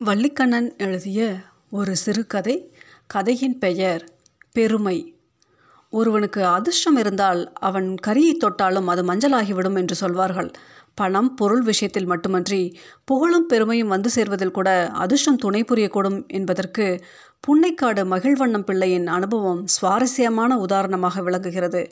வள்ளிக்கண்ணன் எழுதிய ஒரு சிறுகதை கதையின் பெயர் பெருமை ஒருவனுக்கு அதிர்ஷ்டம் இருந்தால் அவன் கரியை தொட்டாலும் அது மஞ்சளாகிவிடும் என்று சொல்வார்கள். பணம் பொருள் விஷயத்தில் மட்டுமன்றி புகழும் பெருமையும் வந்து சேர்வதில் கூட அதிர்ஷ்டம் துணை புரியக்கூடும் என்பதற்கு புன்னைக்காடு மகிழ்வண்ணம் பிள்ளையின் அனுபவம் சுவாரஸ்யமான உதாரணமாக விளங்குகிறது.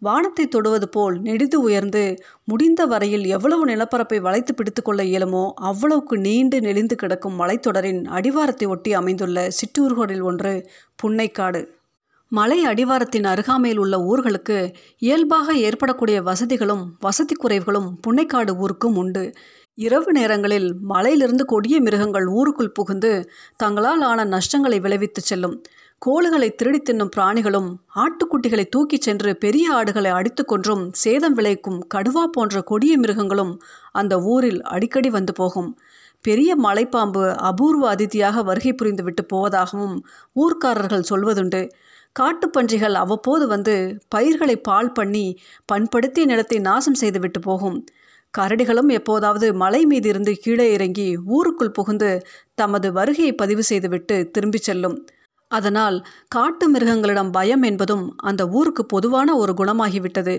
வானத்தை தொடுவது போல் நெடிது உயர்ந்து முடிந்த வரையில் எவ்வளவு நிலப்பரப்பை வளைத்து பிடித்து கொள்ள இயலுமோ அவ்வளவுக்கு நீண்டு நெளிந்து கிடக்கும் மலைத்தொடரின் அடிவாரத்தை ஒட்டி அமைந்துள்ள சிற்றூர்களில் ஒன்று புன்னைக்காடு. மலை அடிவாரத்தின் அருகாமையில் உள்ள ஊர்களுக்கு இயல்பாக ஏற்படக்கூடிய வசதிகளும் வசதி குறைவுகளும் புன்னைக்காடு ஊருக்கும் உண்டு. இரவு நேரங்களில் மலையிலிருந்து கொடிய மிருகங்கள் ஊருக்குள் புகுந்து தங்களால் ஆன நஷ்டங்களை விளைவித்து செல்லும். கோளுகளை திருடி தின்னும் பிராணிகளும் ஆட்டுக்குட்டிகளை தூக்கிச் சென்று பெரிய ஆடுகளை அடித்து கொன்றும் சேதம் விளைக்கும் கடுவா போன்ற கொடிய மிருகங்களும் அந்த ஊரில் அடிக்கடி வந்து போகும். பெரிய மலைப்பாம்பு அபூர்வ அதிதியாக வருகை புரிந்துவிட்டு போவதாகவும் ஊர்க்காரர்கள் சொல்வதுண்டு. காட்டுப்பன்றிகள் அவ்வப்போது வந்து பயிர்களை பால் பண்ணி பண்படுத்திய நிலத்தை நாசம் செய்துவிட்டு போகும். கரடிகளும் எப்போதாவது மலை மீது இருந்து கீழே இறங்கி ஊருக்குள் புகுந்து தமது வருகையை பதிவு செய்துவிட்டு திரும்பிச் செல்லும். அதனால் காட்டு மிருகங்களிடம் பயம் என்பதும் அந்த ஊருக்கு பொதுவான ஒரு குணமாகிவிட்டது.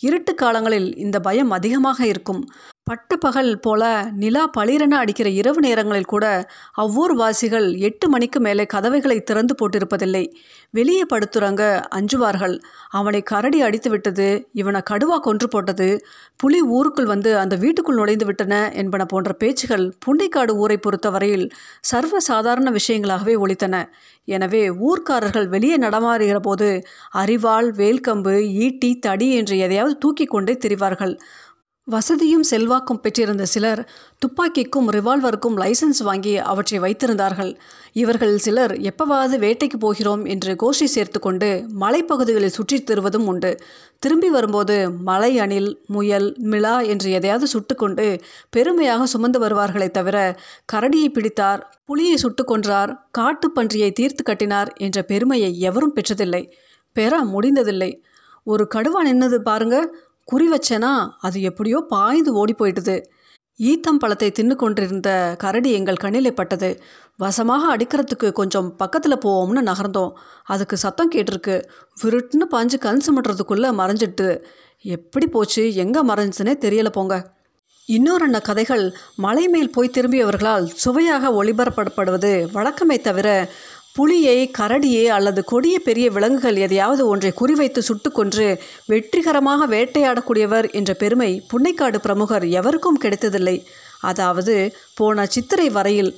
இருட்டு காலங்களில் இந்த பயம் அதிகமாக இருக்கும். பட்ட பகல் போல நிலா பளிரென அடிக்கிற இரவு நேரங்களில் கூட அவ்வூர் வாசிகள் எட்டு மணிக்கு மேலே கதவைகளை திறந்து போட்டிருப்பதில்லை. வெளியே படுத்துறங்க அஞ்சுவார்கள். அவனை கரடி அடித்து விட்டது இவனை கடுவா கொன்று போட்டது புலி ஊருக்குள் வந்து அந்த வீட்டுக்குள் நுழைந்து விட்டன என்பன போன்ற பேச்சுகள் புண்டைக்காடு ஊரை பொறுத்தவரையில் சர்வ சாதாரண விஷயங்களாகவே ஒழித்தன எனவே ஊர்க்காரர்கள் வெளியே நடமாறுகிற போது அரிவாள் வேல்கம்பு ஈட்டி தடி என்று எதையாவது தூக்கி கொண்டே திரிவார்கள். வசதியும் செல்வாக்கும் பெற்றிருந்த சிலர் துப்பாக்கிக்கும் ரிவால்வருக்கும் லைசன்ஸ் வாங்கி அவற்றை வைத்திருந்தார்கள். இவர்கள் சிலர் எப்பவாவது வேட்டைக்கு போகிறோம் என்று கோஷி சேர்த்து கொண்டு மலைப்பகுதிகளில் சுற்றித் திருவதும் உண்டு. திரும்பி வரும்போது மலை அணில் முயல் மிளா என்று எதையாவது சுட்டுக்கொண்டு பெருமையாக சுமந்து வருவார்களே தவிர கரடியை பிடித்தார் புலியை சுட்டு கொன்றார் காட்டுப்பன்றியை தீர்த்து கட்டினார் என்ற பெருமையை எவரும் பெற்றதில்லை. பெற முடிந்ததில்லை. ஒரு கடுவா நின்னது பாருங்கள் குறி வச்சேனா அது எப்படியோ பாய்ந்து ஓடி போயிட்டுது ஈத்தம் பழத்தை தின்னு கொண்டிருந்த கரடி எங்கள் கண்ணிலே பட்டது. வசமாக அடிக்கிறதுக்கு கொஞ்சம் பக்கத்தில் போவோம்னு நகர்ந்தோம். அதுக்கு சத்தம் கேட்டிருக்கு. விருட்டுன்னு பாஞ்சு கண் சுமட்டுறதுக்குள்ளே மறைஞ்சிட்டு. எப்படி போச்சு? எங்கே மறைஞ்சுனே தெரியலை போங்க. இன்னொரு கதைகள் மலை மேல் போய் திரும்பியவர்களால் சுவையாக ஒளிபரப்பப்படுவது வழக்கமே தவிர புலியை கரடியை அல்லது கொடிய பெரிய விலங்குகள் எதையாவது ஒன்றை குறிவைத்து சுட்டு கொன்று வெற்றிகரமாக வேட்டையாடக்கூடியவர் என்ற பெருமை புன்னைக்காடு பிரமுகர் எவருக்கும் கிடைத்ததில்லை. அதாவது போன சித்திரை வரையில்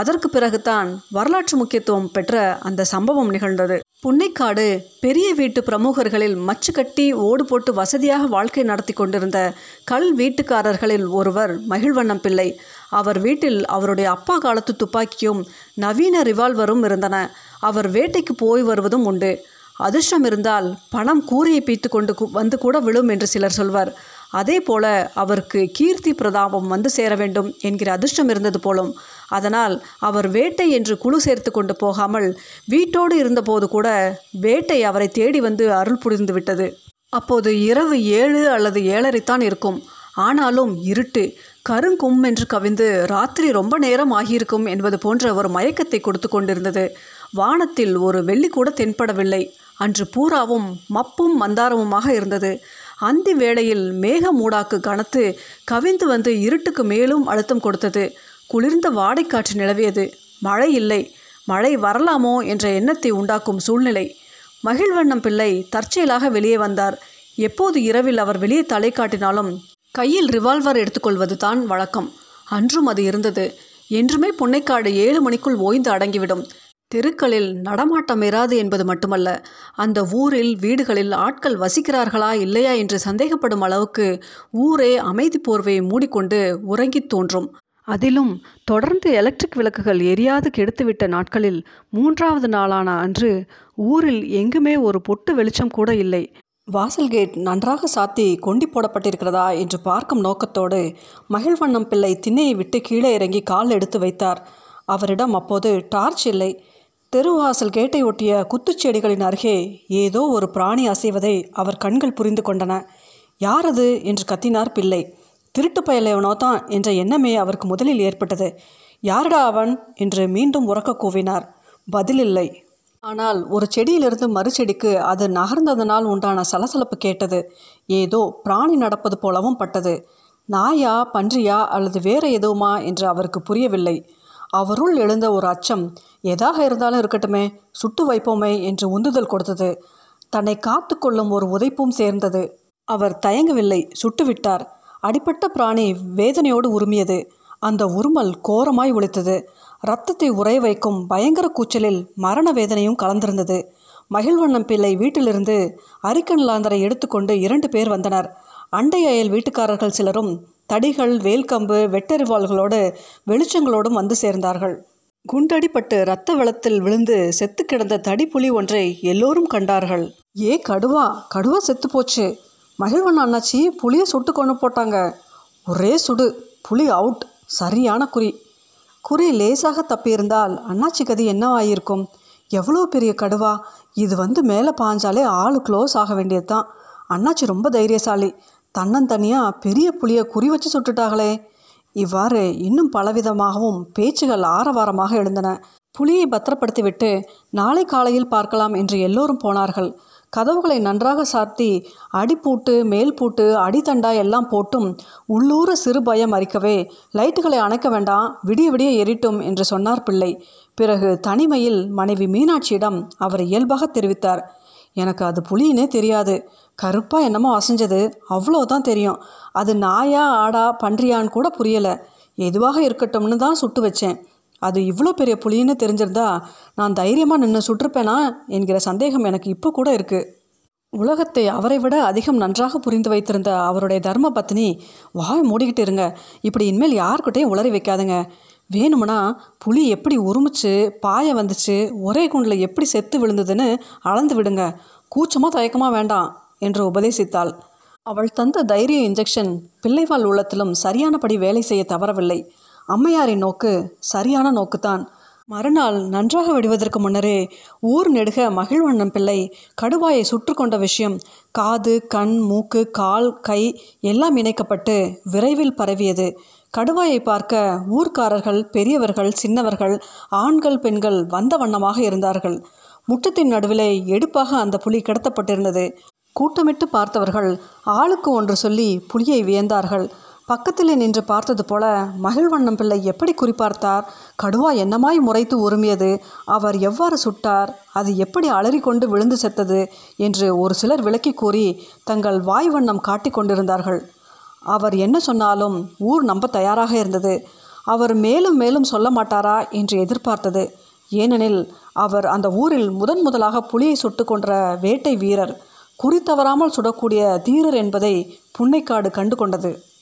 அதற்கு பிறகுதான் வரலாற்று முக்கியத்துவம் பெற்ற அந்த சம்பவம் நிகழ்ந்தது. புன்னைக்காடு பெரிய வீட்டு பிரமுகர்களில் மச்சு கட்டி ஓடு போட்டு வசதியாக வாழ்க்கை நடத்தி கொண்டிருந்த கல் வீட்டுக்காரர்களில் ஒருவர் மகிழ்வண்ணம் பிள்ளை அவர் வீட்டில் அவருடைய அப்பா காலத்து துப்பாக்கியும் நவீன ரிவால்வரும் இருந்தன. அவர் வேட்டைக்கு போய் வருவதும் உண்டு. அதிர்ஷ்டம் இருந்தால் பணம் கூரையை பீத்து கொண்டு வந்து கூட விழும் என்று சிலர் சொல்வர். அதே போல அவருக்கு கீர்த்தி பிரதாபம் வந்து சேர வேண்டும் என்கிற அதிர்ஷ்டம் இருந்தது போலும். அதனால் அவர் வேட்டை என்று குழு சேர்த்து கொண்டு போகாமல் வீட்டோடு இருந்தபோது கூட வேட்டை அவரை தேடி வந்து அருள் புரிந்து விட்டது. அப்போது இரவு ஏழு அல்லது ஏழரைத்தான் இருக்கும். ஆனாலும் இருட்டு. கருங்கும் என்று கவிந்து ராத்திரி ரொம்ப நேரம் ஆகியிருக்கும் என்பது போன்ற ஒரு மயக்கத்தை கொடுத்து கொண்டிருந்தது. வானத்தில் ஒரு வெள்ளி கூட தென்படவில்லை. அன்று பூராவும் மப்பும் மந்தாரமுமாக இருந்தது. அந்தி வேளையில் மேக மூடாக்கு கனத்து கவிந்து வந்து இருட்டுக்கு மேலும் அழுத்தம் கொடுத்தது. குளிர்ந்த வாடைக்காற்று நிலவியது. மழை இல்லை. மழை வரலாமோ என்ற எண்ணத்தை உண்டாக்கும் சூழ்நிலை. மகிழ்வண்ணம் பிள்ளை தற்செயலாக வெளியே வந்தார். எப்போது இரவில் அவர் வெளியே தலை காட்டினாலும் கையில் ரிவால்வர் எடுத்துக்கொள்வது தான் வழக்கம். அன்றும் அது இருந்தது. என்றுமே புன்னைக்காடு ஏழு மணிக்குள் ஓய்ந்து அடங்கிவிடும். தெருக்களில் நடமாட்டம் இராது என்பது மட்டுமல்ல அந்த ஊரில் வீடுகளில் ஆட்கள் வசிக்கிறார்களா இல்லையா என்று சந்தேகப்படும் அளவுக்கு ஊரே அமைதி போர்வையை மூடிக்கொண்டு உறங்கித் தோன்றும். அதிலும் தொடர்ந்து எலக்ட்ரிக் விளக்குகள் எரியாது கெடுத்துவிட்ட நாட்களில் மூன்றாவது நாளான அன்று ஊரில் எங்குமே ஒரு பொட்டு வெளிச்சம் கூட இல்லை. வாசல் கேட் நன்றாக சாத்தி கொண்டி போடப்பட்டிருக்கிறதா என்று பார்க்கும் நோக்கத்தோடு மகிழ்வண்ணம் பிள்ளை திண்ணையை விட்டு கீழே இறங்கி கால் எடுத்து வைத்தார். அவரிடம் அப்போது டார்ச் இல்லை. தெருவாசல் கேட்டை ஒட்டிய குத்துச்செடிகளின் அருகே ஏதோ ஒரு பிராணி அசைவதை அவர் கண்கள் புரிந்து கொண்டன. யார் அது? என்று கத்தினார் பிள்ளை. திருட்டு பயலையவனோ தான் என்ற எண்ணமே அவருக்கு முதலில் ஏற்பட்டது. யாரடா அவன்? என்று மீண்டும் உறக்க கூவினார். பதிலில்லை ஆனால் ஒரு செடியிலிருந்து மறு செடிக்கு அது நகர்ந்ததனால் உண்டான சலசலப்பு கேட்டது. ஏதோ பிராணி நடப்பது போலவும் பட்டது. நாயா பன்றியா அல்லது வேற எதுவுமா என்று அவருக்கு புரியவில்லை. அவருள் எழுந்த ஒரு அச்சம் எதாக இருந்தாலும் இருக்கட்டுமே சுட்டு வைப்போமே என்று உந்துதல் கொடுத்தது. தன்னை காத்து கொள்ளும் ஒரு உதைப்பும் சேர்ந்தது. அவர் தயங்கவில்லை சுட்டுவிட்டார் அடிப்பட்ட பிராணி வேதனையோடு உருமியது. அந்த உருமல் கோரமாய் ஒழித்தது ரத்தத்தை உறைய வைக்கும் பயங்கர கூச்சலில் மரண வேதனையும் கலந்திருந்தது. மகிழ்வண்ணம் பிள்ளை வீட்டிலிருந்து அரிக்கன் லாந்தரை எடுத்துக்கொண்டு இரண்டு பேர் வந்தனர். அண்டை அயல் வீட்டுக்காரர்கள் சிலரும் தடிகள் வேல்கம்பு வெட்டறிவாள்களோடு வெளிச்சங்களோடும் வந்து சேர்ந்தார்கள். குண்டடிப்பட்டு இரத்த வெள்ளத்தில் விழுந்து செத்து கிடந்த தடிப்புலி ஒன்றை எல்லோரும் கண்டார்கள். ஏ கடுவா கடுவா செத்து போச்சு. மகிழ்வன் அண்ணாச்சி புலியை சுட்டு கொண்டு போட்டாங்க. ஒரே சுடு புலி அவுட். சரியான குறி குறி லேசாக தப்பியிருந்தால் அண்ணாச்சி கதி என்னவாயிருக்கும் எவ்வளோ பெரிய கடுவா? இது வந்து மேலே பாஞ்சாலே ஆள் க்ளோஸ் ஆக வேண்டியது தான் அண்ணாச்சி ரொம்ப தைரியசாலி. தன்னந்தனியாக பெரிய புளியை குறி வச்சு சுட்டுட்டாங்களே. இவ்வாறு இன்னும் பலவிதமாகவும் பேச்சுகள் ஆரவாரமாக எழுந்தன. புலியை பத்திரப்படுத்திவிட்டு நாளை காலையில் பார்க்கலாம் என்று எல்லோரும் போனார்கள். கதவுகளை நன்றாக சாத்தி அடிப்பூட்டு மேல் பூட்டு அடித்தண்டா எல்லாம் போட்டும் உள்ளூர சிறு பயம் அரிக்கவே லைட்டுகளை அணைக்க வேண்டாம் விடிய விடிய எரிட்டும் என்று சொன்னார் பிள்ளை. பிறகு தனிமையில் மனைவி மீனாட்சியிடம் அவர் இயல்பாக தெரிவித்தார். எனக்கு அது புலின்னே தெரியாது. கருப்பாக என்னமோ அசைஞ்சது. அவ்வளோதான் தெரியும். அது நாயா ஆடா பன்றியான்னு கூட புரியலை. எதுவாக இருக்கட்டும்னு தான் சுட்டு வச்சேன். அது இவ்வளோ பெரிய புலின்னு தெரிஞ்சிருந்தா நான் தைரியமாக நின்று சுட்டிருப்பேனா என்கிற சந்தேகம் எனக்கு இப்போ கூட இருக்குது உலகத்தை அவரை விட அதிகம் நன்றாக புரிந்து வைத்திருந்த அவருடைய தர்ம பத்னி வாய் மூடிக்கிட்டு இருங்க. இப்படி இனிமேல் யாருக்கிட்டையும் உளறி வைக்காதுங்க. வேணும்னா புலி எப்படி உருமிச்சு பாய வந்துச்சு ஒரே குண்டில் எப்படி செத்து விழுந்ததுன்னு அளந்து விடுங்க. கூச்சமாக தயக்கமாக வேண்டாம் என்று உபதேசித்தாள். அவள் தந்த தைரிய இன்ஜெக்ஷன் பிள்ளைவாள் உள்ளத்திலும் சரியானபடி வேலை செய்ய தவறவில்லை. அம்மையாரின் நோக்கு சரியான நோக்குத்தான். மறுநாள் நன்றாக விடுவதற்கு முன்னரே ஊர் நெடுக மகிழ்வண்ணம் பிள்ளை கடுவாயை சுற்று கொண்ட விஷயம் காது கண் மூக்கு கால் கை எல்லாம் இணைக்கப்பட்டு விரைவில் பரவியது. கடுவாயை பார்க்க ஊர்க்காரர்கள் பெரியவர்கள் சின்னவர்கள் ஆண்கள் பெண்கள் வந்த வண்ணமாக இருந்தார்கள். முற்றத்தின் நடுவிலே எடுப்பாக அந்த புலி கிடத்தப்பட்டிருந்தது. கூட்டமிட்டு பார்த்தவர்கள் ஆளுக்கு ஒன்று சொல்லி புலியை வியந்தார்கள். பக்கத்திலே நின்று பார்த்தது போல மகிழ்வண்ணம் பிள்ளை எப்படி குறிப்பார்த்தார்? கடுவா என்னமாய் முறைத்து உருமியது? அவர் எவ்வாறு சுட்டார்? அது எப்படி அலறிக்கொண்டு விழுந்து செத்தது? என்று ஒரு சிலர் விளக்கி கூறி தங்கள் வாய் வண்ணம் காட்டிக் கொண்டிருந்தார்கள். அவர் என்ன சொன்னாலும் ஊர் நம்ப தயாராக இருந்தது. அவர் மேலும் மேலும் சொல்ல மாட்டாரா என்று எதிர்பார்த்தது. ஏனெனில் அவர் அந்த ஊரில் முதன் முதலாக புலியை சுட்டு கொன்ற வேட்டை வீரர் குறித்தவராமல் சுடக்கூடிய தீரர் என்பதை புன்னைக்காடு கண்டு கொண்டது.